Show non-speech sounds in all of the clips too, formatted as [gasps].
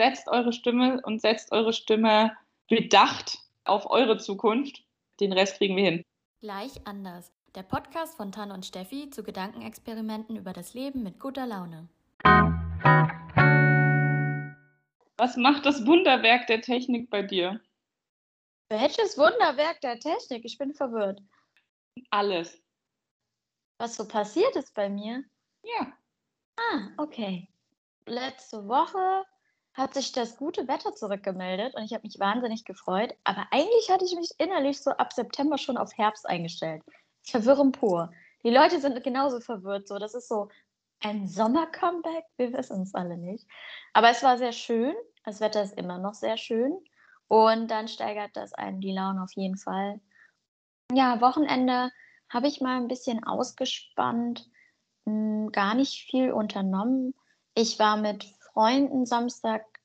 setzt eure Stimme und setzt eure Stimme bedacht auf eure Zukunft. Den Rest kriegen wir hin. Gleich anders. Der Podcast von Tan und Steffi zu Gedankenexperimenten über das Leben mit guter Laune. Was macht das Wunderwerk der Technik bei dir? Welches Wunderwerk der Technik? Ich bin verwirrt. Alles. Was so passiert ist bei mir? Ja. Ah, okay. Letzte Woche hat sich das gute Wetter zurückgemeldet und ich habe mich wahnsinnig gefreut. Aber eigentlich hatte ich mich innerlich so ab September schon auf Herbst eingestellt. Verwirrung pur. Die Leute sind genauso verwirrt. So, das ist so ein Sommer-Comeback. Wir wissen es alle nicht. Aber es war sehr schön. Das Wetter ist immer noch sehr schön. Und dann steigert das einen die Laune auf jeden Fall. Ja, Wochenende habe ich mal ein bisschen ausgespannt, hm, gar nicht viel unternommen. Ich war mit Freunden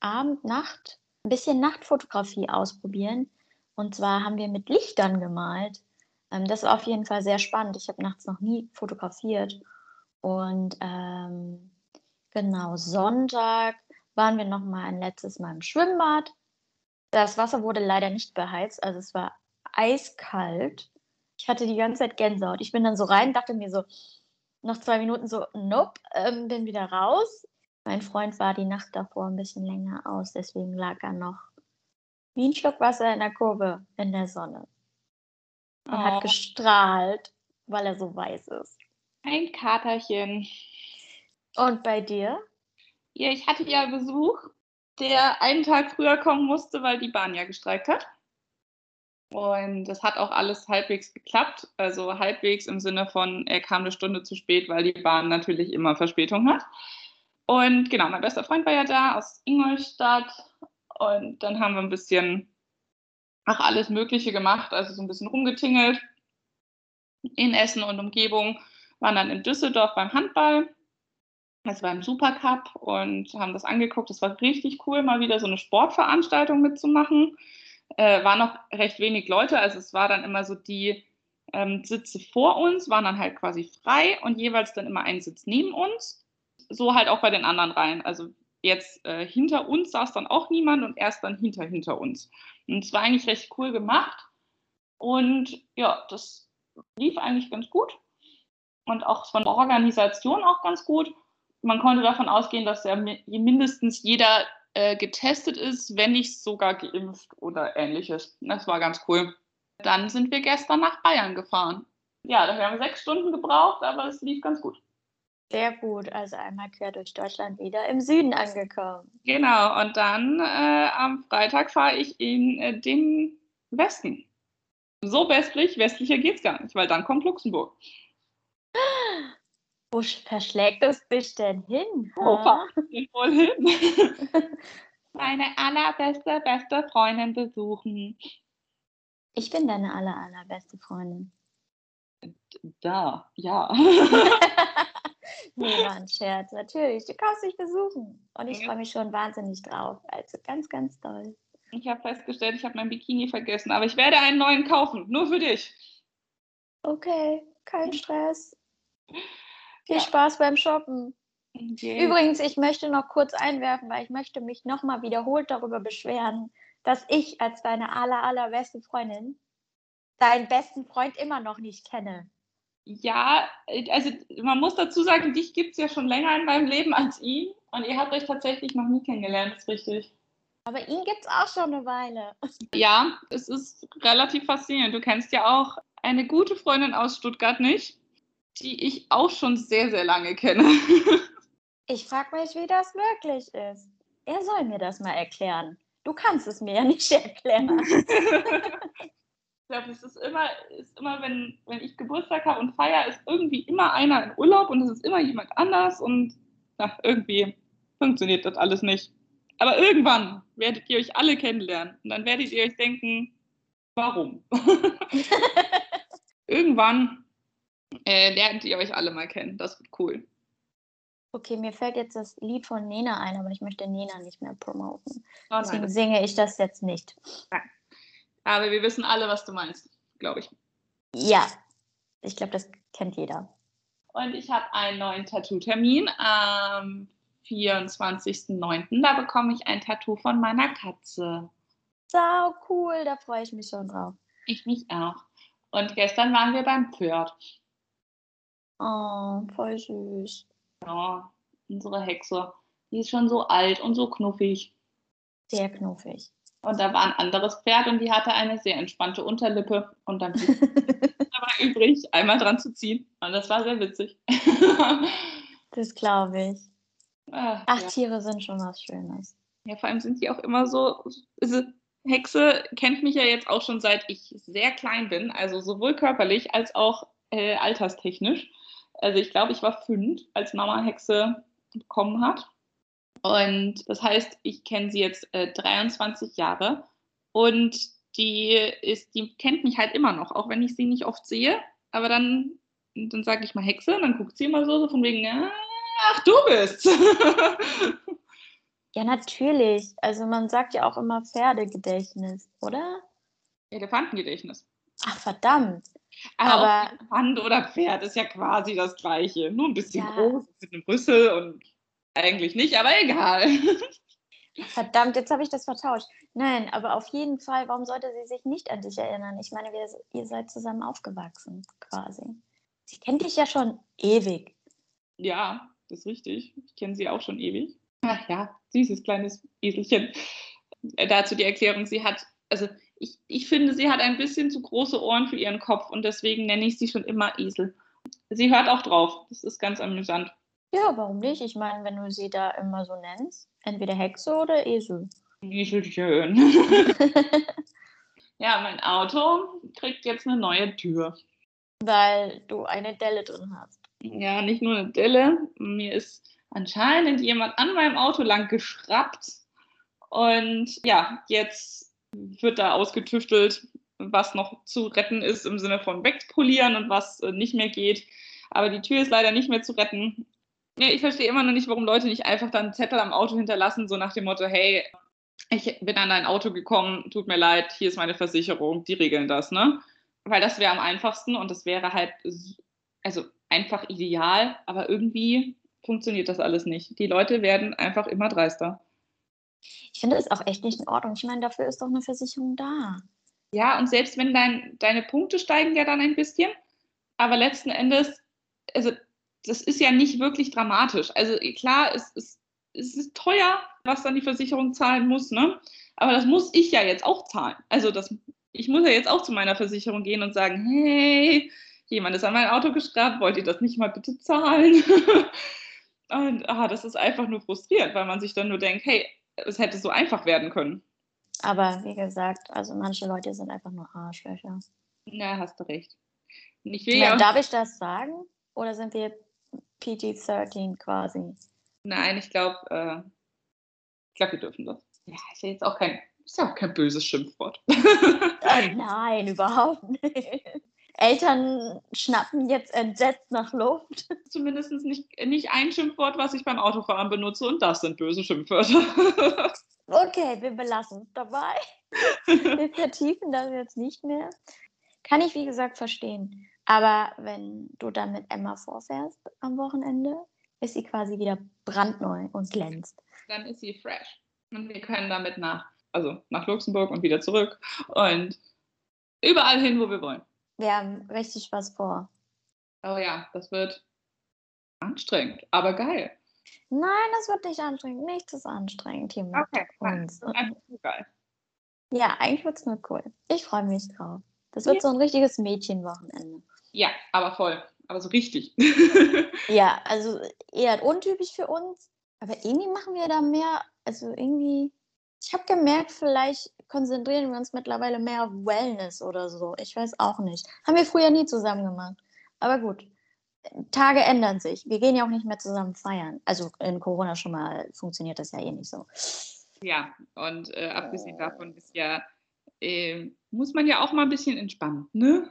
Samstagabend, Nacht, ein bisschen Nachtfotografie ausprobieren. Und zwar haben wir mit Lichtern gemalt. Ähm, das war auf jeden Fall sehr spannend. Ich habe nachts noch nie fotografiert. Und ähm, genau, Sonntag waren wir noch mal ein letztes Mal im Schwimmbad. Das Wasser wurde leider nicht beheizt, also es war eiskalt. Ich hatte die ganze Zeit Gänsehaut. Ich bin dann so rein, dachte mir so, nach zwei Minuten so, nope, ähm, bin wieder raus. Mein Freund war die Nacht davor ein bisschen länger aus, deswegen lag er noch wie ein Schluck Wasser in der Kurve in der Sonne. Und oh. hat gestrahlt, weil er so weiß ist. Ein Katerchen. Und bei dir? Ja, ich hatte ja Besuch, der einen Tag früher kommen musste, weil die Bahn ja gestreikt hat. Und das hat auch alles halbwegs geklappt. Also halbwegs im Sinne von, er kam eine Stunde zu spät, weil die Bahn natürlich immer Verspätung hat. Und genau, mein bester Freund war ja da aus Ingolstadt. Und dann haben wir ein bisschen ach, alles Mögliche gemacht, also so ein bisschen rumgetingelt in Essen und Umgebung, waren dann in Düsseldorf beim Handball. Das war im Supercup und haben das angeguckt. Das war richtig cool, mal wieder so eine Sportveranstaltung mitzumachen. Äh, waren noch recht wenig Leute, also es war dann immer so die ähm, Sitze vor uns, waren dann halt quasi frei und jeweils dann immer ein Sitz neben uns. So halt auch bei den anderen Reihen. Also jetzt äh, hinter uns saß dann auch niemand und erst dann hinter hinter uns. Und es war eigentlich recht cool gemacht. Und ja, das lief eigentlich ganz gut. Und auch von der Organisation auch ganz gut. Man konnte davon ausgehen, dass ja mindestens jeder äh, getestet ist, wenn nicht sogar geimpft oder ähnliches. Das war ganz cool. Dann sind wir gestern nach Bayern gefahren. Ja, da haben wir sechs Stunden gebraucht, aber es lief ganz gut. Sehr gut, also einmal quer durch Deutschland wieder im Süden angekommen. Genau, und dann äh, am Freitag fahre ich in äh, den Westen. So westlich, westlicher geht's gar nicht, weil dann kommt Luxemburg. [gasps] Wo verschlägt es dich denn hin? Wo fahre ich wohl hin? [laughs] Meine allerbeste, beste Freundin besuchen. Ich bin deine aller, allerbeste Freundin. Da, ja. [laughs] nee, war ein Scherz, natürlich. Du kannst mich besuchen. Und ich freue mich schon wahnsinnig drauf. Also ganz, ganz toll. Ich habe festgestellt, ich habe mein Bikini vergessen, aber ich werde einen neuen kaufen, nur für dich. Okay, kein Stress. Viel ja. Spaß beim Shoppen. Okay. Übrigens, ich möchte noch kurz einwerfen, weil ich möchte mich nochmal wiederholt darüber beschweren, dass ich als deine aller, allerbeste Freundin deinen besten Freund immer noch nicht kenne. Ja, also man muss dazu sagen, dich gibt es ja schon länger in meinem Leben als ihn und ihr habt euch tatsächlich noch nie kennengelernt, ist richtig. Aber ihn gibt es auch schon eine Weile. [laughs] Ja, es ist relativ faszinierend. Du kennst ja auch eine gute Freundin aus Stuttgart nicht, die ich auch schon sehr, sehr lange kenne. [laughs] Ich frage mich, wie das möglich ist. Er soll mir das mal erklären. Du kannst es mir ja nicht [laughs] erklären. Ich glaube, es ist immer, ist immer wenn, wenn ich Geburtstag habe und feiere, ist irgendwie immer einer in Urlaub und es ist immer jemand anders und na, irgendwie funktioniert das alles nicht. Aber irgendwann werdet ihr euch alle kennenlernen und dann werdet ihr euch denken, warum? [laughs] irgendwann äh, lernt ihr euch alle mal kennen. Das wird cool. Okay, mir fällt jetzt das Lied von Nena ein, aber ich möchte Nena nicht mehr promoten. Oh Deswegen singe ich das jetzt nicht. Nein. Aber wir wissen alle, was du meinst, glaube ich. Ja, ich glaube, das kennt jeder. Und ich habe einen neuen Tattoo-Termin am 24.09. Da bekomme ich ein Tattoo von meiner Katze. Sau cool, da freue ich mich schon drauf. Ich mich auch. Und gestern waren wir beim Pferd. Oh, voll süß. Ja, unsere Hexe. Die ist schon so alt und so knuffig. Sehr knuffig. Und da war ein anderes Pferd und die hatte eine sehr entspannte Unterlippe. Und dann blieb [laughs] dabei übrig, einmal dran zu ziehen. Und das war sehr witzig. [laughs] das glaube ich. Ach, Ach, ja. Tiere sind schon was Schönes. ja, vor allem sind die auch immer so. Hexe kennt mich ja jetzt auch schon seit ich sehr klein bin, also sowohl körperlich als auch äh, alterstechnisch. Also ich glaube, ich war fünf, als Mama Hexe bekommen hat. Und das heißt, ich kenne sie jetzt äh, 23 Jahre und die ist, die kennt mich halt immer noch, auch wenn ich sie nicht oft sehe. Aber dann, dann sage ich mal Hexe und dann guckt sie immer so, so von wegen, "Ah, ach, du bist. [laughs] Ja, natürlich. Also man sagt ja auch immer Pferdegedächtnis, oder? Elefantengedächtnis. Ach, verdammt. Aber, Aber- Elefant oder Pferd ist ja quasi das Gleiche. Nur ein bisschen Ja. groß mit einem Rüssel und eigentlich nicht, aber egal. [laughs] Verdammt, jetzt habe ich das vertauscht. Nein, aber auf jeden Fall, warum sollte sie sich nicht an dich erinnern? Ich meine, wir, ihr seid zusammen aufgewachsen, quasi. Sie kennt dich ja schon ewig. ja, das ist richtig. Ich kenne sie auch schon ewig. Ach ja, süßes kleines Eselchen. Äh, dazu die Erklärung, sie hat, also ich, ich finde, sie hat ein bisschen zu große Ohren für ihren Kopf und deswegen nenne ich sie schon immer Esel. Sie hört auch drauf. Das ist ganz amüsant. Ja, warum nicht? Ich meine, wenn du sie da immer so nennst, entweder Hexe oder Esel. Eselchen. [laughs] ja, mein Auto kriegt jetzt eine neue Tür. Weil du eine Delle drin hast. Ja, nicht nur eine Delle. Mir ist anscheinend jemand an meinem Auto lang geschraubt. Und ja, jetzt wird da ausgetüftelt, was noch zu retten ist im Sinne von wegpolieren und was äh, nicht mehr geht. Aber die Tür ist leider nicht mehr zu retten. Ja, ich verstehe immer noch nicht, warum Leute nicht einfach dann einen Zettel am Auto hinterlassen, so nach dem Motto, hey, ich bin an dein Auto gekommen, tut mir leid, hier ist meine Versicherung, die regeln das, ne? Weil das wäre am einfachsten und das wäre halt, also einfach ideal, aber irgendwie funktioniert das alles nicht. Die Leute werden einfach immer dreister. Ich finde es auch echt nicht in Ordnung. Ich meine, dafür ist doch eine Versicherung da. Ja, und selbst wenn dein, deine Punkte steigen ja dann ein bisschen, aber letzten Endes, also das ist ja nicht wirklich dramatisch. Also klar, es ist, es ist teuer, was dann die Versicherung zahlen muss, ne? Aber das muss ich ja jetzt auch zahlen. Also das, ich muss ja jetzt auch zu meiner Versicherung gehen und sagen, hey, jemand ist an mein Auto geschraubt, wollt ihr das nicht mal bitte zahlen? [laughs] und ah, das ist einfach nur frustrierend, weil man sich dann nur denkt, hey, es hätte so einfach werden können. Aber wie gesagt, also manche Leute sind einfach nur Arschlöcher. Ja, hast du recht. Ich will ja auch, darf ich das sagen? Oder sind wir PG-13 quasi? nein, ich glaube, äh, ich glaube, wir dürfen das. Ja, ist ja jetzt auch kein, ist ja auch kein böses Schimpfwort. [laughs] Äh, nein, überhaupt nicht. Eltern schnappen jetzt entsetzt nach Luft. [laughs] Zumindest nicht, nicht ein Schimpfwort, was ich beim Autofahren benutze und das sind böse Schimpfwörter. [laughs] Okay, wir belassen es dabei. Wir vertiefen das jetzt nicht mehr. Kann ich, wie gesagt, verstehen. Aber wenn du dann mit Emma vorfährst am Wochenende, ist sie quasi wieder brandneu und glänzt. Dann ist sie fresh. Und wir können damit nach, also nach Luxemburg und wieder zurück und überall hin, wo wir wollen. Wir haben richtig was vor. Oh ja, das wird anstrengend, aber geil. Nein, das wird nicht anstrengend. Nichts ist anstrengend hier mit Okay, uns. einfach geil. Ja, eigentlich wird es nur cool. Ich freue mich drauf. Das wird Ja. so ein richtiges Mädchenwochenende. Ja, aber voll. Aber so richtig. [laughs] Ja, also eher untypisch für uns. Aber irgendwie machen wir da mehr, also irgendwie, ich habe gemerkt, vielleicht konzentrieren wir uns mittlerweile mehr auf Wellness oder so. Ich weiß auch nicht. Haben wir früher nie zusammen gemacht. Aber gut, Tage ändern sich. Wir gehen ja auch nicht mehr zusammen feiern. Also in Corona schon mal funktioniert das ja eh nicht so. Ja, und äh, abgesehen davon ist ja, äh, muss man ja auch mal ein bisschen entspannen, ne?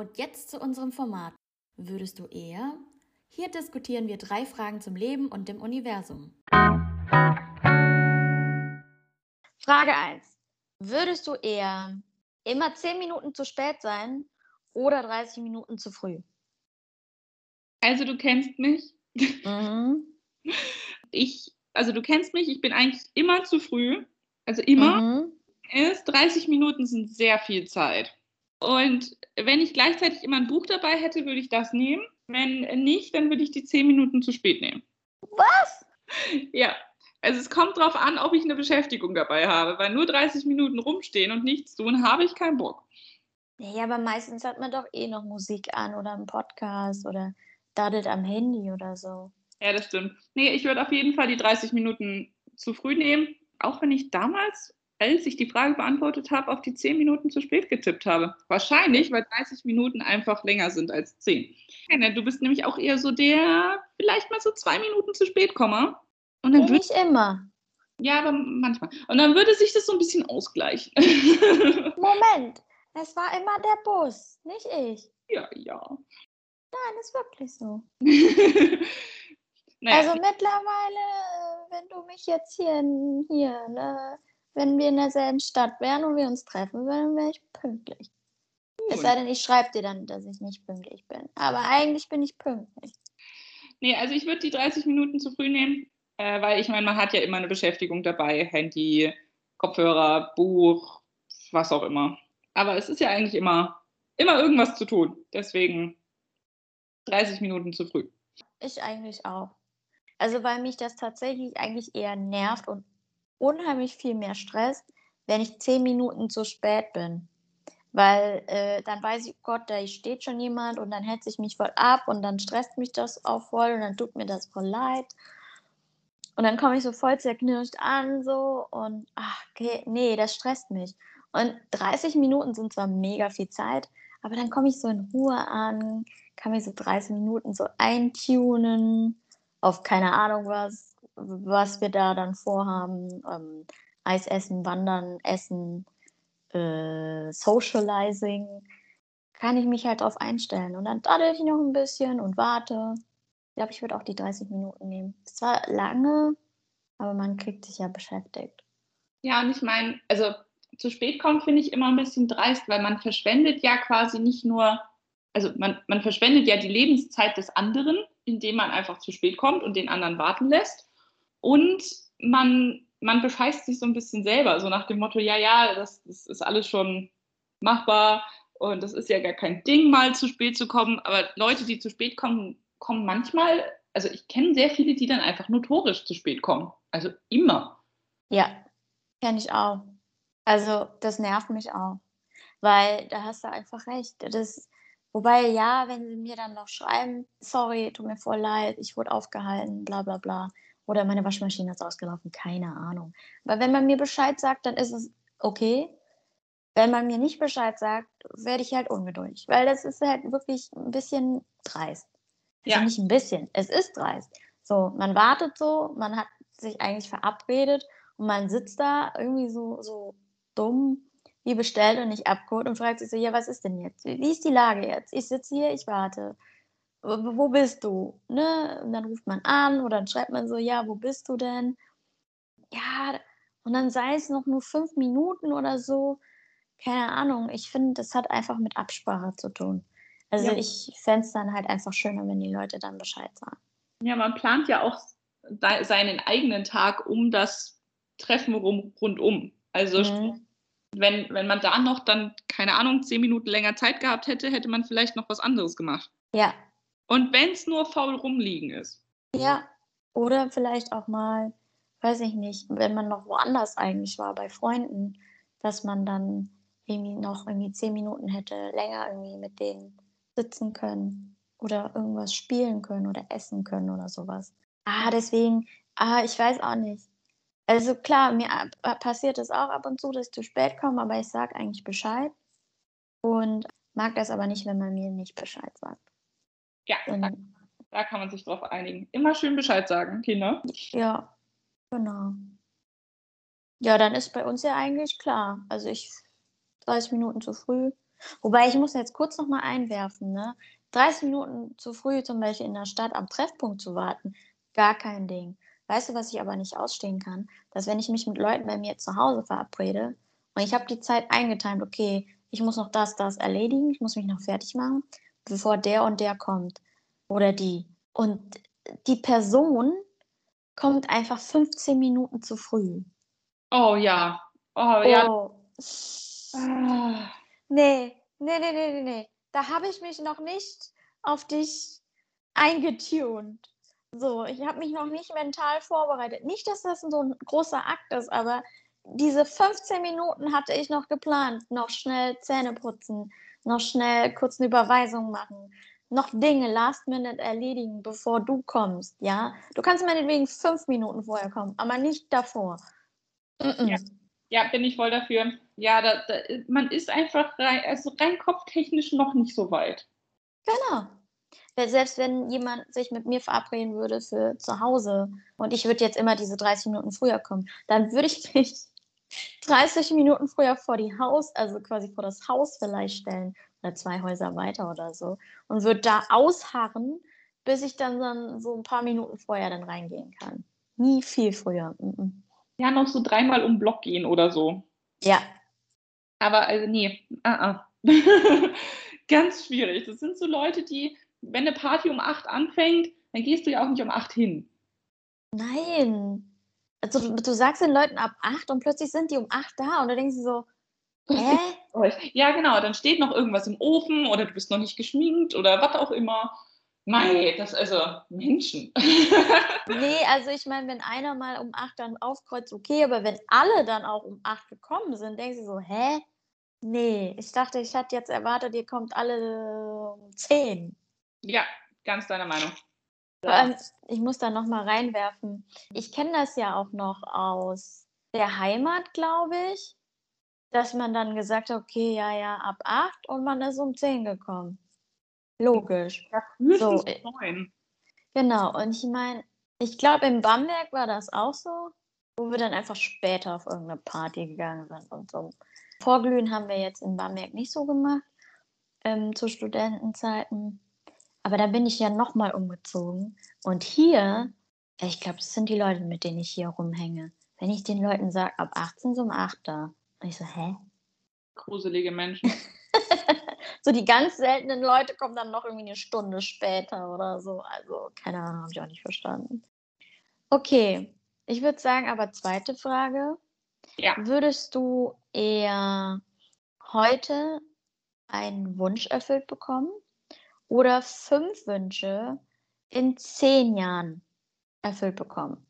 Und jetzt zu unserem Format. Würdest du eher? Hier diskutieren wir drei Fragen zum Leben und dem Universum. Frage 1. Würdest du eher immer 10 Minuten zu spät sein oder 30 Minuten zu früh? Also du kennst mich. Mhm. [laughs] ich, also du kennst mich, ich bin eigentlich immer zu früh. Also immer. Mhm. Ist 30 Minuten sind sehr viel Zeit. Und wenn ich gleichzeitig immer ein Buch dabei hätte, würde ich das nehmen. Wenn nicht, dann würde ich die 10 Minuten zu spät nehmen. Was? Ja, also es kommt darauf an, ob ich eine Beschäftigung dabei habe, weil nur 30 Minuten rumstehen und nichts tun, habe ich keinen Bock. Ja, aber meistens hat man doch eh noch Musik an oder einen Podcast oder daddelt am Handy oder so. Ja, das stimmt. Nee, ich würde auf jeden Fall die 30 Minuten zu früh nehmen, auch wenn ich damals, als ich die Frage beantwortet habe, auf die 10 Minuten zu spät getippt habe. Wahrscheinlich, weil 30 Minuten einfach länger sind als 10. Ja, du bist nämlich auch eher so der, vielleicht mal so zwei Minuten zu spät komme. Und dann nicht immer. ja, aber manchmal. Und dann würde sich das so ein bisschen ausgleichen. [laughs] Moment, es war immer der Bus, nicht ich. ja, ja. Nein, ist wirklich so. [laughs] naja, Also mittlerweile, wenn du mich jetzt hier, hier ne, wenn wir in derselben Stadt wären und wir uns treffen würden, wäre ich pünktlich. Es gut. sei denn, ich schreibe dir dann, dass ich nicht pünktlich bin. Aber eigentlich bin ich pünktlich. Nee, also ich würde die 30 Minuten zu früh nehmen, äh, weil ich meine, man hat ja immer eine Beschäftigung dabei, Handy, Kopfhörer, Buch, was auch immer. Aber es ist ja eigentlich immer, immer irgendwas zu tun. Deswegen 30 Minuten zu früh. Ich eigentlich auch. Also weil mich das tatsächlich eigentlich eher nervt und unheimlich viel mehr Stress, wenn ich zehn Minuten zu spät bin. Weil äh, dann weiß ich, oh Gott, da steht schon jemand und dann hetze ich mich voll ab und dann stresst mich das auch voll und dann tut mir das voll leid. Und dann komme ich so voll zerknirscht an so und ach, okay, nee, das stresst mich. Und 30 Minuten sind zwar mega viel Zeit, aber dann komme ich so in Ruhe an, kann mich so 30 Minuten so eintunen auf keine Ahnung was, was wir da dann vorhaben. Ähm, Eis essen, wandern, essen, äh, Socializing. Kann ich mich halt drauf einstellen. Und dann daddel ich noch ein bisschen und warte. Ich glaube, ich würde auch die 30 Minuten nehmen. Ist zwar lange, aber man kriegt sich ja beschäftigt. Ja, und ich meine, also zu spät kommen finde ich immer ein bisschen dreist, weil man verschwendet ja quasi nicht nur, also man, man verschwendet ja die Lebenszeit des anderen, indem man einfach zu spät kommt und den anderen warten lässt. Und man, man bescheißt sich so ein bisschen selber, so nach dem Motto, ja, ja, das, das ist alles schon machbar und das ist ja gar kein Ding, mal zu spät zu kommen. Aber Leute, die zu spät kommen, kommen manchmal, also ich kenne sehr viele, die dann einfach notorisch zu spät kommen. Also immer. Ja, kenne ich auch. Also, das nervt mich auch. Weil da hast du einfach recht. Das, wobei, ja, wenn sie mir dann noch schreiben, sorry, tut mir voll leid, ich wurde aufgehalten, bla bla bla. Oder meine Waschmaschine ist ausgelaufen, keine Ahnung. Aber wenn man mir Bescheid sagt, dann ist es okay. Wenn man mir nicht Bescheid sagt, werde ich halt ungeduldig. Weil das ist halt wirklich ein bisschen dreist. Also Ja. nicht ein bisschen, es ist dreist. So, man wartet so, man hat sich eigentlich verabredet und man sitzt da irgendwie so, so dumm, wie bestellt und nicht abgeholt und fragt sich so, ja, was ist denn jetzt? Wie ist die Lage jetzt? Ich sitze hier, ich warte. Wo bist du? Ne? Und dann ruft man an oder dann schreibt man so, ja, wo bist du denn? Ja, und dann sei es noch nur fünf Minuten oder so. Keine Ahnung. Ich finde, das hat einfach mit Absprache zu tun. Also Ja. ich fände es dann halt einfach schöner, wenn die Leute dann Bescheid sagen. Ja, man plant ja auch seinen eigenen Tag um das Treffen rum, rundum. Also Mhm. wenn, wenn man da noch dann, keine Ahnung, zehn Minuten länger Zeit gehabt hätte, hätte man vielleicht noch was anderes gemacht. Ja, Und wenn es nur faul rumliegen ist. ja. Oder vielleicht auch mal, weiß ich nicht, wenn man noch woanders eigentlich war, bei Freunden, dass man dann irgendwie noch irgendwie zehn Minuten hätte länger irgendwie mit denen sitzen können oder irgendwas spielen können oder essen können oder sowas. Ah, deswegen, ah, ich weiß auch nicht. Also klar, mir passiert es auch ab und zu, dass ich zu spät komme, aber ich sage eigentlich Bescheid und mag das aber nicht, wenn man mir nicht Bescheid sagt. Ja, da, da kann man sich drauf einigen. Immer schön Bescheid sagen, Kinder. ja, genau. Ja, dann ist bei uns ja eigentlich klar. Also ich 30 Minuten zu früh. Wobei ich muss jetzt kurz noch mal einwerfen, ne? 30 Minuten zu früh zum Beispiel in der Stadt am Treffpunkt zu warten, gar kein Ding. Weißt du, was ich aber nicht ausstehen kann? Dass wenn ich mich mit Leuten bei mir zu Hause verabrede und ich habe die Zeit eingetimt, okay, ich muss noch das, das erledigen, ich muss mich noch fertig machen, bevor der und der kommt oder die. Und die Person kommt einfach 15 Minuten zu früh. Oh ja. Oh ja. Oh. Ah. Nee, nee, nee, nee, nee, nee. Da habe ich mich noch nicht auf dich eingetunt. So, ich habe mich noch nicht mental vorbereitet. Nicht, dass das so ein großer Akt ist, aber diese 15 Minuten hatte ich noch geplant. Noch schnell Zähne putzen, noch schnell kurz eine Überweisung machen, noch Dinge last minute erledigen, bevor du kommst, ja? Du kannst meinetwegen fünf Minuten vorher kommen, aber nicht davor. Mm -mm. Ja. Ja, bin ich voll dafür. Ja, da, da, man ist einfach rein, also rein kopftechnisch noch nicht so weit. Genau. Weil Selbst wenn jemand sich mit mir verabreden würde für zu Hause und ich würde jetzt immer diese 30 Minuten früher kommen, dann würde ich [laughs] mich 30 Minuten früher vor die Haus, also quasi vor das Haus vielleicht stellen oder zwei Häuser weiter oder so und würde da ausharren, bis ich dann, dann so ein paar Minuten vorher dann reingehen kann. Nie viel früher. Ja, noch so dreimal um Block gehen oder so. Ja, Aber also nee, ah, ah. [laughs] ganz schwierig. Das sind so Leute, die, wenn eine Party um 8 anfängt, dann gehst du ja auch nicht um 8 hin. nein. Also du, du sagst den Leuten ab 8 und plötzlich sind die um 8 da und du denkst so, hä? [laughs] Ja, genau, dann steht noch irgendwas im Ofen oder du bist noch nicht geschminkt oder was auch immer. Mei, das also Menschen. [laughs] Nee, also ich meine, wenn einer mal um 8 dann aufkreuzt, okay, aber wenn alle dann auch um 8 gekommen sind, denkst du so, hä? Nee, ich dachte, ich hatte jetzt erwartet, ihr kommt alle um 10. ja, ganz deiner Meinung. Allem, ich muss da nochmal reinwerfen. Ich kenne das ja auch noch aus der Heimat, glaube ich, dass man dann gesagt hat, okay, ja, ja, ab 8 und man ist um 10 gekommen. Logisch. Ja, So, äh, neun. Genau, und ich meine, ich glaube, in Bamberg war das auch so, wo wir dann einfach später auf irgendeine Party gegangen sind und so. Vorglühen haben wir jetzt in Bamberg nicht so gemacht, ähm, zu Studentenzeiten. Aber da bin ich ja nochmal umgezogen. Und hier, ich glaube, das sind die Leute, mit denen ich hier rumhänge. Wenn ich den Leuten sage, ab 18 so um 8 da. Und ich so, hä? Gruselige Menschen. [laughs] So die ganz seltenen Leute kommen dann noch irgendwie eine Stunde später oder so. Also, keine Ahnung, habe ich auch nicht verstanden. Okay, ich würde sagen, aber zweite Frage. Ja. Würdest du eher heute einen Wunsch erfüllt bekommen oder fünf Wünsche in zehn Jahren erfüllt bekommen?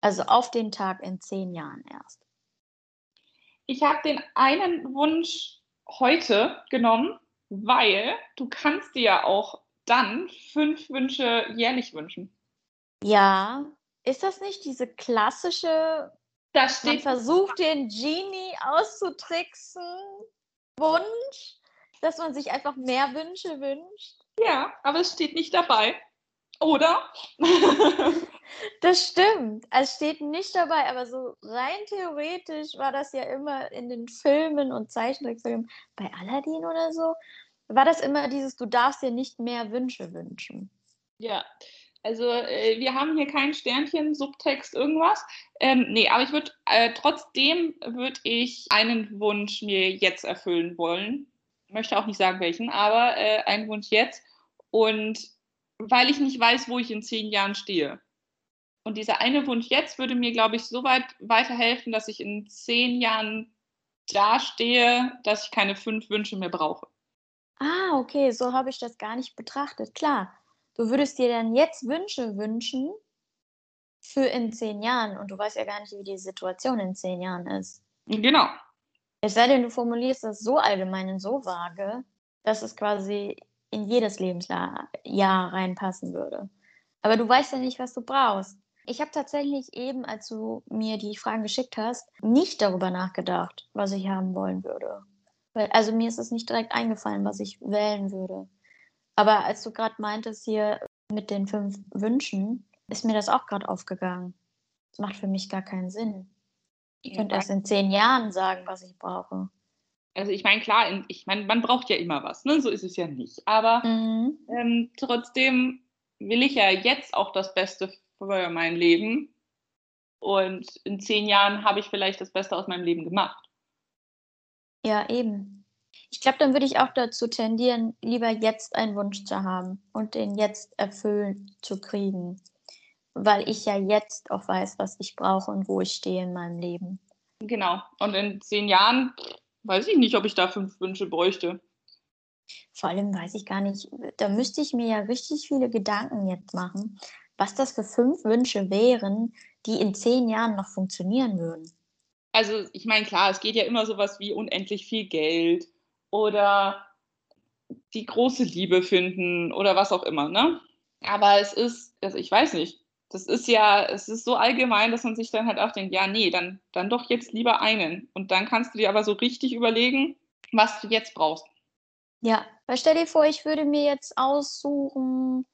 Also auf den Tag in zehn Jahren erst. Ich habe den einen Wunsch heute genommen, weil du kannst dir ja auch dann fünf Wünsche jährlich wünschen. Ja, ist das nicht diese klassische, Da man steht versucht den Genie auszutricksen, Wunsch, dass man sich einfach mehr Wünsche wünscht? Ja, aber es steht nicht dabei. Oder? [laughs] Das stimmt. Es steht nicht dabei, aber so rein theoretisch war das ja immer in den Filmen und Zeichentrickfilmen bei Aladdin oder so, war das immer dieses, du darfst dir nicht mehr Wünsche wünschen. Ja, also äh, wir haben hier kein Sternchen, Subtext, irgendwas. Ähm, nee, aber ich würde äh, trotzdem würde ich einen Wunsch mir jetzt erfüllen wollen. Möchte auch nicht sagen welchen, aber äh, einen Wunsch jetzt. Und weil ich nicht weiß, wo ich in zehn Jahren stehe. Und dieser eine Wunsch jetzt würde mir, glaube ich, so weit weiterhelfen, dass ich in zehn Jahren dastehe, dass ich keine fünf Wünsche mehr brauche. Ah, okay, so habe ich das gar nicht betrachtet. Klar, du würdest dir dann jetzt Wünsche wünschen für in zehn Jahren und du weißt ja gar nicht, wie die Situation in zehn Jahren ist. Genau. Es sei denn, du formulierst das so allgemein und so vage, dass es quasi in jedes Lebensjahr Jahr reinpassen würde. Aber du weißt ja nicht, was du brauchst. Ich habe tatsächlich eben, als du mir die Fragen geschickt hast, nicht darüber nachgedacht, was ich haben wollen würde. Also mir ist es nicht direkt eingefallen, was ich wählen würde. Aber als du gerade meintest hier mit den fünf Wünschen, ist mir das auch gerade aufgegangen. Das macht für mich gar keinen Sinn. Ich könnte erst in zehn Jahren sagen, was ich brauche. Also ich meine, klar, ich meine, man braucht ja immer was, ne? So ist es ja nicht. Aber Mhm. ähm, trotzdem will ich ja jetzt auch das Beste für mein Leben. Und in zehn Jahren habe ich vielleicht das Beste aus meinem Leben gemacht. Ja, eben. Ich glaube, dann würde ich auch dazu tendieren, lieber jetzt einen Wunsch zu haben und den jetzt erfüllen zu kriegen. Weil ich ja jetzt auch weiß, was ich brauche und wo ich stehe in meinem Leben. Genau. Und in zehn Jahren weiß ich nicht, ob ich da fünf Wünsche bräuchte. Vor allem weiß ich gar nicht, da müsste ich mir ja richtig viele Gedanken jetzt machen, was das für fünf Wünsche wären, die in zehn Jahren noch funktionieren würden. Also ich meine, klar, es geht ja immer sowas wie unendlich viel Geld oder die große Liebe finden oder was auch immer, ne? Aber es ist, also ich weiß nicht, das ist ja, es ist so allgemein, dass man sich dann halt auch denkt, ja, nee, dann, dann doch jetzt lieber einen. Und dann kannst du dir aber so richtig überlegen, was du jetzt brauchst. Ja, weil stell dir vor, ich würde mir jetzt aussuchen,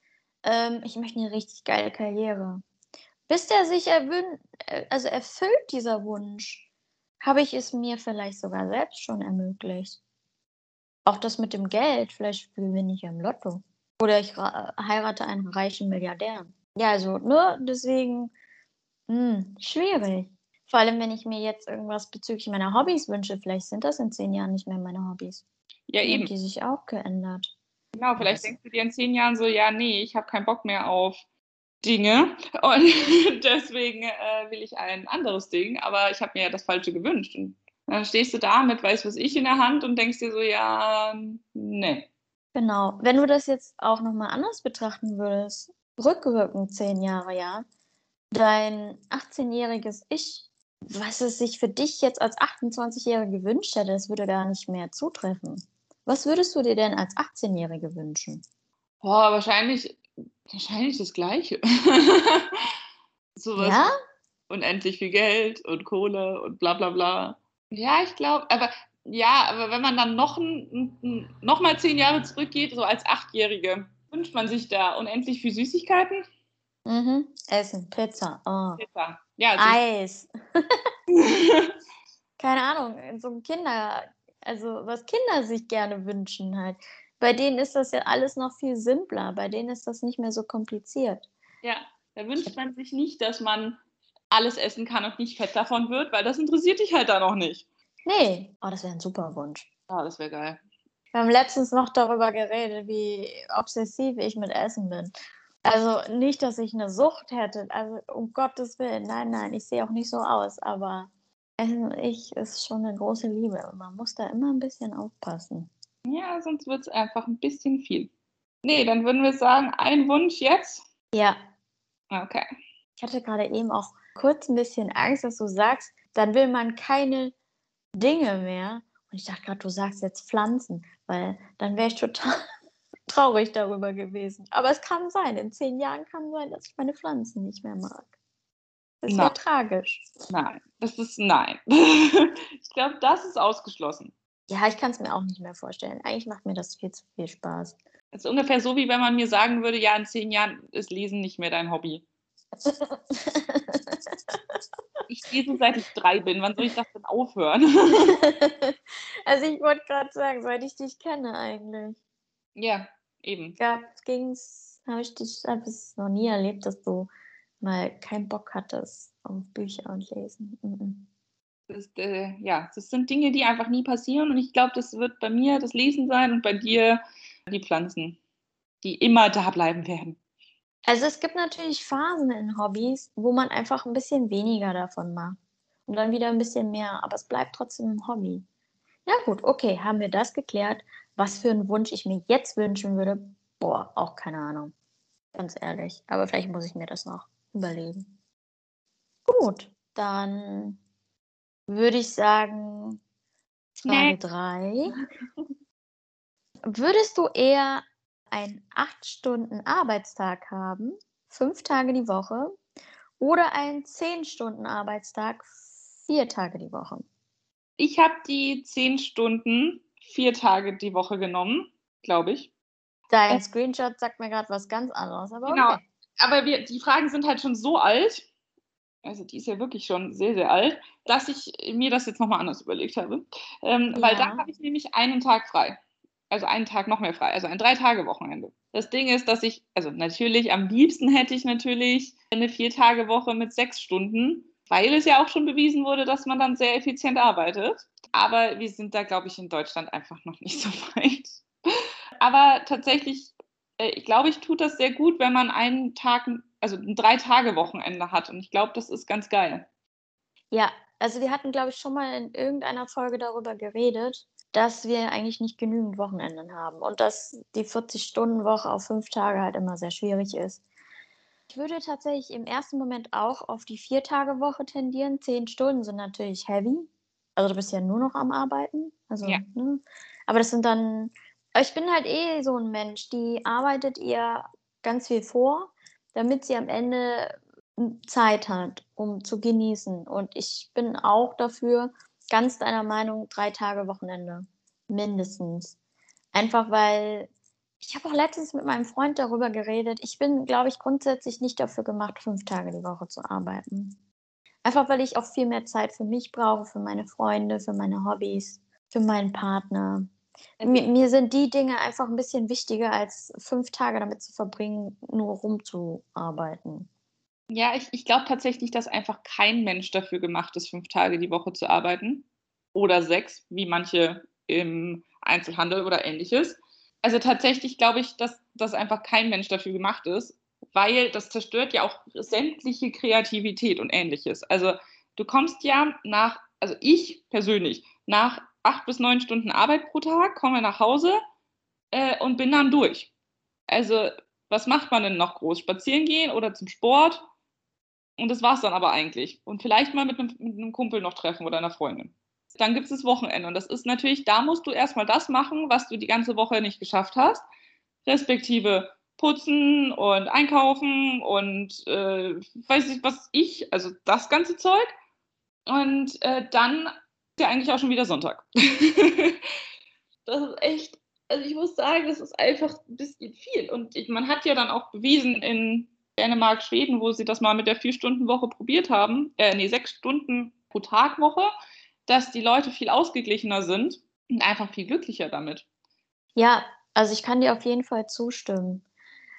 ähm, ich möchte eine richtig geile Karriere. Bis der sich erwün äh, also erfüllt, dieser Wunsch, habe ich es mir vielleicht sogar selbst schon ermöglicht. Auch das mit dem Geld, vielleicht gewinne ich im Lotto. Oder ich heirate einen reichen Milliardär. Ja, also, ne, deswegen, mh, hm, schwierig. Vor allem, wenn ich mir jetzt irgendwas bezüglich meiner Hobbys wünsche, vielleicht sind das in zehn Jahren nicht mehr meine Hobbys. Ja, eben. Haben die sich auch geändert. Genau, vielleicht denkst du dir in zehn Jahren so, ja, nee, ich habe keinen Bock mehr auf Dinge und [laughs] deswegen äh, will ich ein anderes Ding, aber ich habe mir ja das Falsche gewünscht. Und dann stehst du da mit weiß was ich in der Hand und denkst dir so, ja, nee. Genau. Wenn du das jetzt auch nochmal anders betrachten würdest, rückwirkend zehn Jahre, ja, dein 18-jähriges Ich, was es sich für dich jetzt als 28-Jährige gewünscht hätte, das würde gar nicht mehr zutreffen. Was würdest du dir denn als 18-Jährige wünschen? Boah, wahrscheinlich, wahrscheinlich das Gleiche. [laughs] Sowas ja? Unendlich viel Geld und Kohle und bla bla bla. Ja, ich glaube, aber ja, aber wenn man dann noch, noch mal zehn Jahre zurückgeht, so als Achtjährige, wünscht man sich da unendlich viel Süßigkeiten? Mhm. Essen, Pizza. Oh. Pizza. Ja, Eis. [laughs] Keine Ahnung, so Kinder, also was Kinder sich gerne wünschen halt. Bei denen ist das ja alles noch viel simpler. Bei denen ist das nicht mehr so kompliziert. Ja, da wünscht man sich nicht, dass man alles essen kann und nicht fett davon wird, weil das interessiert dich halt da noch nicht. Nee, oh, das wäre ein super Wunsch. Ja, das wäre geil. Wir haben letztens noch darüber geredet, wie obsessiv ich mit Essen bin. Also nicht, dass ich eine Sucht hätte, also um Gottes Willen, nein, nein, ich sehe auch nicht so aus, aber Essen ich ist schon eine große Liebe und man muss da immer ein bisschen aufpassen. Ja, sonst wird es einfach ein bisschen viel. Nee, dann würden wir sagen, ein Wunsch jetzt? Ja. Okay. Ich hatte gerade eben auch kurz ein bisschen Angst, dass du sagst, dann will man keine Dinge mehr. Und ich dachte gerade, du sagst jetzt Pflanzen, weil dann wäre ich total [laughs] traurig darüber gewesen. Aber es kann sein, in zehn Jahren kann sein, dass ich meine Pflanzen nicht mehr mag. Das wäre tragisch. Nein, das ist nein. [laughs] ich glaube, das ist ausgeschlossen. Ja, ich kann es mir auch nicht mehr vorstellen. Eigentlich macht mir das viel zu viel Spaß. Das ist ungefähr so, wie wenn man mir sagen würde, ja, in zehn Jahren ist Lesen nicht mehr dein Hobby. Ich lese seit ich drei bin. Wann soll ich das denn aufhören? [laughs] also ich wollte gerade sagen, seit ich dich kenne eigentlich. Ja, eben. Ja, ging's, habe ich dich hab es noch nie erlebt, dass du mal keinen Bock hattest auf Bücher und Lesen. Mhm. Das, äh, ja, das sind Dinge, die einfach nie passieren und ich glaube, das wird bei mir das Lesen sein und bei dir die Pflanzen, die immer da bleiben werden. Also es gibt natürlich Phasen in Hobbys, wo man einfach ein bisschen weniger davon macht und dann wieder ein bisschen mehr, aber es bleibt trotzdem ein Hobby. Ja gut, okay, haben wir das geklärt. Was für einen Wunsch ich mir jetzt wünschen würde, boah, auch keine Ahnung. Ganz ehrlich. Aber vielleicht muss ich mir das noch überlegen. Gut, dann würde ich sagen, Frage 3. Würdest du eher einen 8-Stunden-Arbeitstag haben, fünf Tage die Woche, oder einen 10-Stunden-Arbeitstag, vier Tage die Woche? Ich habe die 10 Stunden, vier Tage die Woche genommen, glaube ich. Dein Screenshot sagt mir gerade was ganz anderes, aber genau. Okay. Aber wir, die Fragen sind halt schon so alt, also die ist ja wirklich schon sehr, sehr alt, dass ich mir das jetzt nochmal anders überlegt habe. Ähm, ja. Weil da habe ich nämlich einen Tag frei also einen Tag noch mehr frei, also ein Drei-Tage-Wochenende. Das Ding ist, dass ich, also natürlich, am liebsten hätte ich natürlich eine Vier-Tage-Woche mit sechs Stunden, weil es ja auch schon bewiesen wurde, dass man dann sehr effizient arbeitet. Aber wir sind da, glaube ich, in Deutschland einfach noch nicht [laughs] so weit. Aber tatsächlich, äh, ich glaube, ich tut das sehr gut, wenn man einen Tag, also ein Drei-Tage-Wochenende hat. Und ich glaube, das ist ganz geil. Ja, also wir hatten, glaube ich, schon mal in irgendeiner Folge darüber geredet, dass wir eigentlich nicht genügend Wochenenden haben und dass die 40-Stunden-Woche auf fünf Tage halt immer sehr schwierig ist. Ich würde tatsächlich im ersten Moment auch auf die Vier-Tage-Woche tendieren. Zehn Stunden sind natürlich heavy. Also du bist ja nur noch am Arbeiten. Also, ja. ne? Aber das sind dann. ich bin halt eh so ein Mensch, die arbeitet ihr ganz viel vor, damit sie am Ende Zeit hat, um zu genießen. Und ich bin auch dafür, ganz deiner Meinung, drei Tage Wochenende. Mindestens. Einfach weil ich habe auch letztens mit meinem Freund darüber geredet. Ich bin, glaube ich, grundsätzlich nicht dafür gemacht, fünf Tage die Woche zu arbeiten. Einfach weil ich auch viel mehr Zeit für mich brauche, für meine Freunde, für meine Hobbys, für meinen Partner. Mir, mir, sind die Dinge einfach ein bisschen wichtiger, als fünf Tage damit zu verbringen, nur rumzuarbeiten. Ja, ich, ich glaube tatsächlich, dass einfach kein Mensch dafür gemacht ist, fünf Tage die Woche zu arbeiten. Oder sechs, wie manche im Einzelhandel oder ähnliches. Also tatsächlich glaube ich, dass das einfach kein Mensch dafür gemacht ist, weil das zerstört ja auch sämtliche Kreativität und ähnliches. Also du kommst ja nach, also ich persönlich, nach acht bis neun Stunden Arbeit pro Tag, komme nach Hause äh, und bin dann durch. Also was macht man denn noch groß? Spazieren gehen oder zum Sport? Und das war es dann aber eigentlich. Und vielleicht mal mit einem, mit einem Kumpel noch treffen oder einer Freundin. Dann gibt es das Wochenende. Und das ist natürlich, da musst du erstmal das machen, was du die ganze Woche nicht geschafft hast. Respektive putzen und einkaufen und äh, weiß ich was ich, also das ganze Zeug. Und äh, dann ist ja eigentlich auch schon wieder Sonntag. [laughs] das ist echt, also ich muss sagen, das ist einfach ein bisschen viel. Und ich, man hat ja dann auch bewiesen in Dänemark, Schweden, wo sie das mal mit der Vier-Stunden-Woche probiert haben, äh, nee, sechs Stunden pro Tag Woche, dass die Leute viel ausgeglichener sind und einfach viel glücklicher damit. Ja, also ich kann dir auf jeden Fall zustimmen.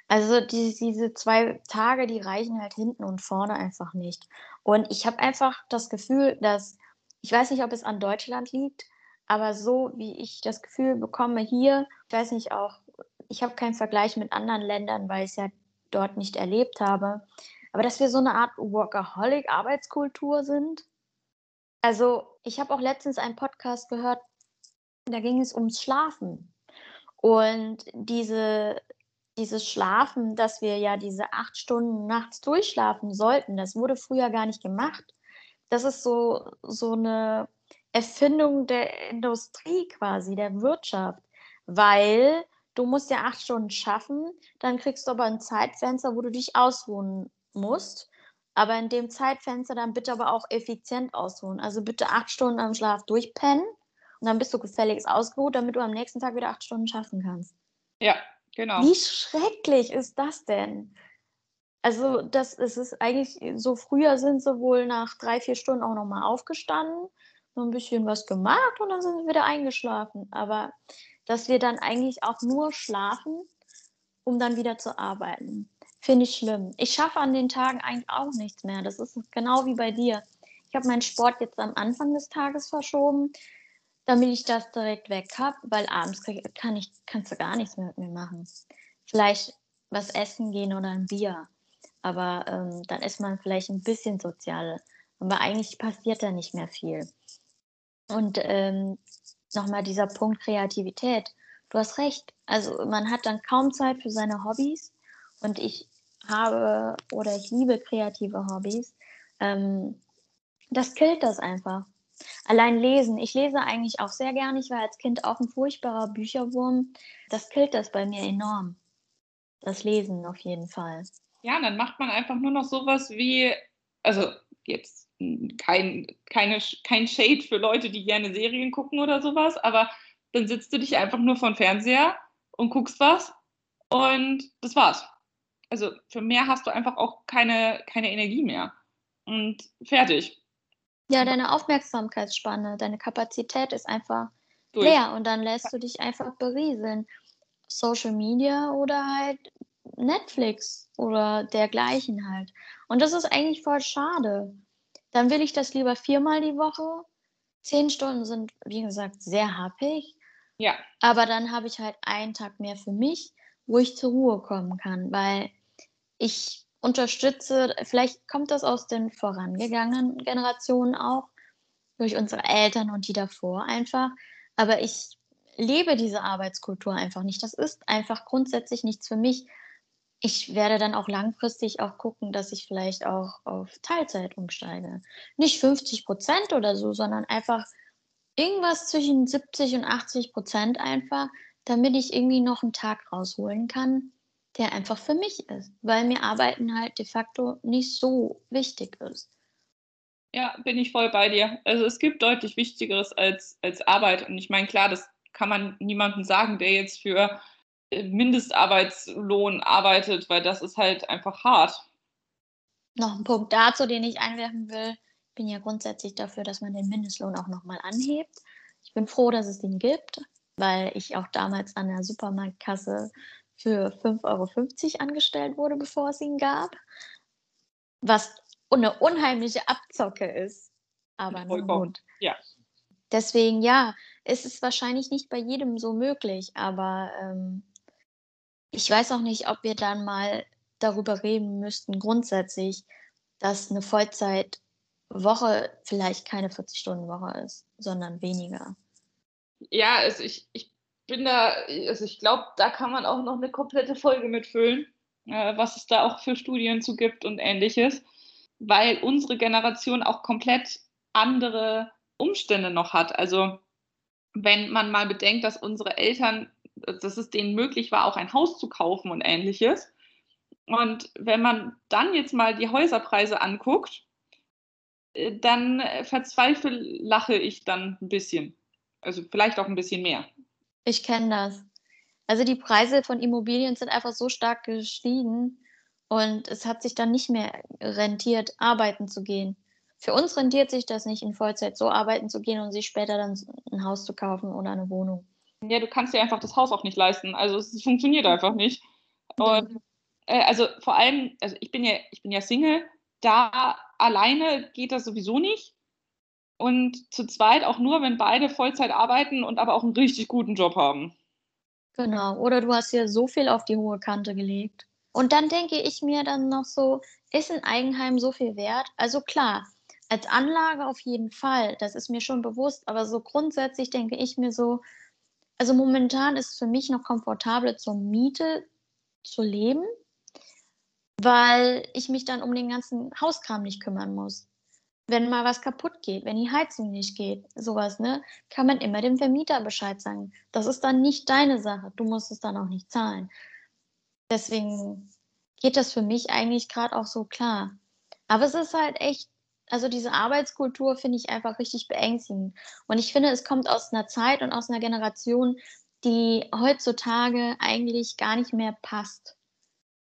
Also die, diese zwei Tage, die reichen halt hinten und vorne einfach nicht. Und ich habe einfach das Gefühl, dass, ich weiß nicht, ob es an Deutschland liegt, aber so wie ich das Gefühl bekomme hier, ich weiß nicht auch, ich habe keinen Vergleich mit anderen Ländern, weil es ja dort nicht erlebt habe, aber dass wir so eine Art Workaholic-Arbeitskultur sind. Also ich habe auch letztens einen Podcast gehört, da ging es ums Schlafen. Und diese, dieses Schlafen, dass wir ja diese acht Stunden nachts durchschlafen sollten, das wurde früher gar nicht gemacht. Das ist so, so eine Erfindung der Industrie quasi, der Wirtschaft, weil du musst ja acht Stunden schaffen, dann kriegst du aber ein Zeitfenster, wo du dich ausruhen musst. Aber in dem Zeitfenster dann bitte aber auch effizient ausruhen. Also bitte acht Stunden am Schlaf durchpennen und dann bist du gefälligst ausgeruht, damit du am nächsten Tag wieder acht Stunden schaffen kannst. Ja, genau. Wie schrecklich ist das denn? Also, das, es ist eigentlich so, früher sind sie wohl nach drei, vier Stunden auch nochmal aufgestanden, so ein bisschen was gemacht und dann sind sie wieder eingeschlafen. Aber dass wir dann eigentlich auch nur schlafen, um dann wieder zu arbeiten. Finde ich schlimm. Ich schaffe an den Tagen eigentlich auch nichts mehr. Das ist genau wie bei dir. Ich habe meinen Sport jetzt am Anfang des Tages verschoben, damit ich das direkt weg habe, weil abends kann ich, kannst du gar nichts mehr mit mir machen. Vielleicht was essen gehen oder ein Bier. Aber ähm, dann ist man vielleicht ein bisschen sozial. Aber eigentlich passiert da nicht mehr viel. Und ähm, nochmal dieser Punkt Kreativität. Du hast recht. Also man hat dann kaum Zeit für seine Hobbys. Und ich habe oder ich liebe kreative Hobbys. Ähm, das killt das einfach. Allein lesen. Ich lese eigentlich auch sehr gerne. Ich war als Kind auch ein furchtbarer Bücherwurm. Das killt das bei mir enorm. Das Lesen auf jeden Fall. Ja, dann macht man einfach nur noch sowas wie, also jetzt kein, keine, kein Shade für Leute, die gerne Serien gucken oder sowas, aber dann sitzt du dich einfach nur vor Fernseher und guckst was und das war's. Also für mehr hast du einfach auch keine, keine Energie mehr. Und fertig. Ja, deine Aufmerksamkeitsspanne, deine Kapazität ist einfach Durch. leer und dann lässt du dich einfach berieseln. Social Media oder halt Netflix oder dergleichen halt. Und das ist eigentlich voll schade. Dann will ich das lieber viermal die Woche. Zehn Stunden sind, wie gesagt, sehr happig. Ja. Aber dann habe ich halt einen Tag mehr für mich, wo ich zur Ruhe kommen kann, weil ich unterstütze, vielleicht kommt das aus den vorangegangenen Generationen auch, durch unsere Eltern und die davor einfach. Aber ich lebe diese Arbeitskultur einfach nicht. Das ist einfach grundsätzlich nichts für mich. Ich werde dann auch langfristig auch gucken, dass ich vielleicht auch auf Teilzeit umsteige. Nicht 50 Prozent oder so, sondern einfach irgendwas zwischen 70 und 80 Prozent einfach, damit ich irgendwie noch einen Tag rausholen kann, der einfach für mich ist, weil mir Arbeiten halt de facto nicht so wichtig ist. Ja, bin ich voll bei dir. Also es gibt deutlich Wichtigeres als, als Arbeit. Und ich meine, klar, das kann man niemandem sagen, der jetzt für Mindestarbeitslohn arbeitet, weil das ist halt einfach hart. Noch ein Punkt dazu, den ich einwerfen will. Ich bin ja grundsätzlich dafür, dass man den Mindestlohn auch nochmal anhebt. Ich bin froh, dass es den gibt, weil ich auch damals an der Supermarktkasse für 5,50 Euro angestellt wurde, bevor es ihn gab. Was eine unheimliche Abzocke ist. Aber nun Ja. Deswegen, ja, ist es wahrscheinlich nicht bei jedem so möglich, aber ähm, ich weiß auch nicht, ob wir dann mal darüber reden müssten, grundsätzlich, dass eine Vollzeitwoche vielleicht keine 40-Stunden-Woche ist, sondern weniger. Ja, also ich, ich bin da, also ich glaube, da kann man auch noch eine komplette Folge mitfüllen, äh, was es da auch für Studien zu gibt und ähnliches, weil unsere Generation auch komplett andere Umstände noch hat. Also wenn man mal bedenkt, dass unsere Eltern, dass es denen möglich war, auch ein Haus zu kaufen und ähnliches. Und wenn man dann jetzt mal die Häuserpreise anguckt, äh, dann verzweifle lache ich dann ein bisschen. Also vielleicht auch ein bisschen mehr. Ich kenne das. Also die Preise von Immobilien sind einfach so stark gestiegen und es hat sich dann nicht mehr rentiert, arbeiten zu gehen für uns rentiert sich das nicht, in Vollzeit so arbeiten zu gehen und sich später dann ein Haus zu kaufen oder eine Wohnung. Ja, du kannst dir einfach das Haus auch nicht leisten. Also es funktioniert einfach nicht. Und äh, also vor allem, also ich bin ja, ich bin ja Single, da alleine geht das sowieso nicht. Und zu zweit auch nur, wenn beide Vollzeit arbeiten und aber auch einen richtig guten Job haben. Genau. Oder du hast ja so viel auf die hohe Kante gelegt. Und dann denke ich mir dann noch so, ist ein Eigenheim so viel wert? Also klar, als Anlage auf jeden Fall, das ist mir schon bewusst, aber so grundsätzlich denke ich mir so, also momentan ist es für mich noch komfortabel zur Miete zu leben, weil ich mich dann um den ganzen Hauskram nicht kümmern muss. Wenn mal was kaputt geht, wenn die Heizung nicht geht, sowas, ne, kann man immer dem Vermieter Bescheid sagen. Das ist dann nicht deine Sache. Du musst es dann auch nicht zahlen. Deswegen geht das für mich eigentlich gerade auch so klar. Aber es ist halt echt also diese Arbeitskultur finde ich einfach richtig beängstigend. Und ich finde, es kommt aus einer Zeit und aus einer Generation, die heutzutage eigentlich gar nicht mehr passt.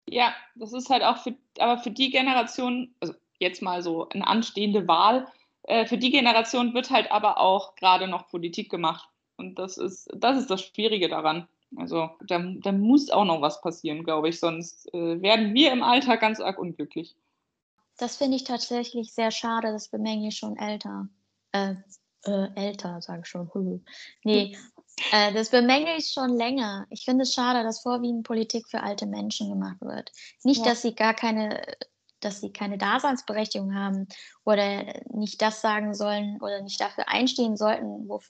Ja, das ist halt auch für, aber für die Generation, also jetzt mal so eine anstehende Wahl, äh, für die Generation wird halt aber auch gerade noch Politik gemacht. Und das ist, das ist das Schwierige daran. Also da, da muss auch noch was passieren, glaube ich, sonst äh, werden wir im Alltag ganz arg unglücklich. Das finde ich tatsächlich sehr schade. Das bemängle ich schon älter. Äh, äh, älter, sage ich schon. [laughs] nee, äh, das bemängle ich schon länger. Ich finde es schade, dass vorwiegend Politik für alte Menschen gemacht wird. Nicht, ja. dass sie gar keine, dass sie keine Daseinsberechtigung haben oder nicht das sagen sollen oder nicht dafür einstehen sollten, wo,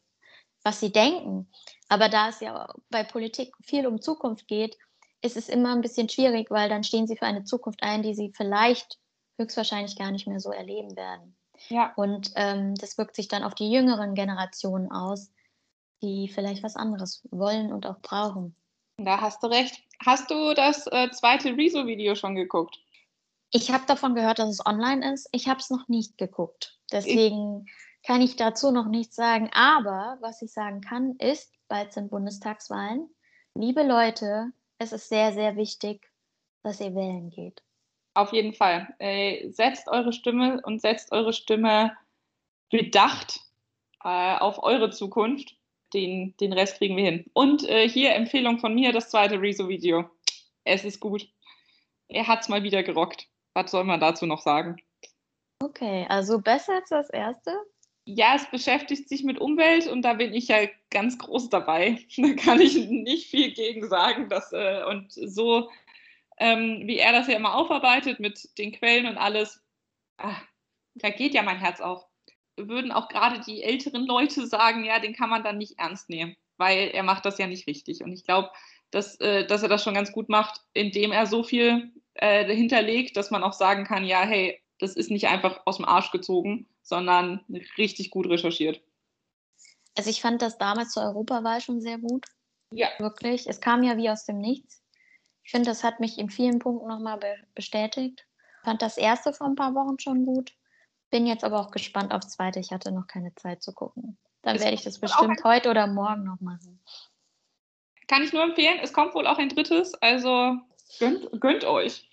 was sie denken. Aber da es ja bei Politik viel um Zukunft geht, ist es immer ein bisschen schwierig, weil dann stehen sie für eine Zukunft ein, die sie vielleicht höchstwahrscheinlich gar nicht mehr so erleben werden. Ja. Und ähm, das wirkt sich dann auf die jüngeren Generationen aus, die vielleicht was anderes wollen und auch brauchen. Da hast du recht. Hast du das äh, zweite Rezo-Video schon geguckt? Ich habe davon gehört, dass es online ist. Ich habe es noch nicht geguckt. Deswegen ich kann ich dazu noch nichts sagen. Aber was ich sagen kann, ist, bald sind Bundestagswahlen. Liebe Leute, es ist sehr, sehr wichtig, dass ihr wählen geht. Auf jeden Fall. Äh, setzt eure Stimme und setzt eure Stimme bedacht äh, auf eure Zukunft. Den, den Rest kriegen wir hin. Und äh, hier Empfehlung von mir, das zweite Rezo-Video. Es ist gut. Er hat es mal wieder gerockt. Was soll man dazu noch sagen? Okay, also besser als das erste? Ja, es beschäftigt sich mit Umwelt und da bin ich ja ganz groß dabei. [laughs] Da kann ich nicht viel gegen sagen. Dass, äh, und so ähm, wie er das ja immer aufarbeitet mit den Quellen und alles. Ach, da geht ja mein Herz auf. Würden auch gerade die älteren Leute sagen, ja, den kann man dann nicht ernst nehmen, weil er macht das ja nicht richtig. Und ich glaube, dass, äh, dass er das schon ganz gut macht, indem er so viel äh, hinterlegt, dass man auch sagen kann, ja, hey, das ist nicht einfach aus dem Arsch gezogen, sondern richtig gut recherchiert. Also ich fand das damals zur Europawahl schon sehr gut. Ja. Wirklich. Es kam ja wie aus dem Nichts. Ich finde, das hat mich in vielen Punkten nochmal be bestätigt. Fand das erste vor ein paar Wochen schon gut. Bin jetzt aber auch gespannt aufs zweite. Ich hatte noch keine Zeit zu gucken. Dann werde ich das bestimmt heute oder morgen noch machen. Kann ich nur empfehlen. Es kommt wohl auch ein drittes. Also gönnt, gönnt euch.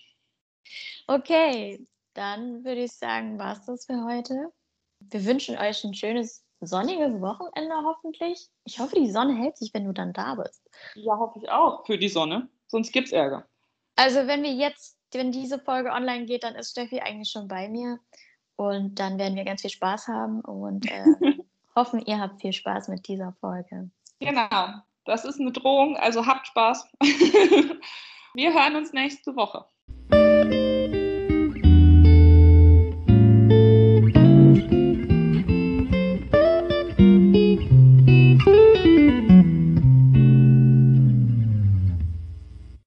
Okay, dann würde ich sagen, war es das für heute. Wir wünschen euch ein schönes sonniges Wochenende hoffentlich. Ich hoffe, die Sonne hält sich, wenn du dann da bist. Ja, hoffe ich auch. Für die Sonne. Sonst gibt es Ärger. Also, wenn wir jetzt, wenn diese Folge online geht, dann ist Steffi eigentlich schon bei mir. Und dann werden wir ganz viel Spaß haben und äh, [laughs] hoffen, ihr habt viel Spaß mit dieser Folge. Genau. Das ist eine Drohung, also habt Spaß. [laughs] wir hören uns nächste Woche.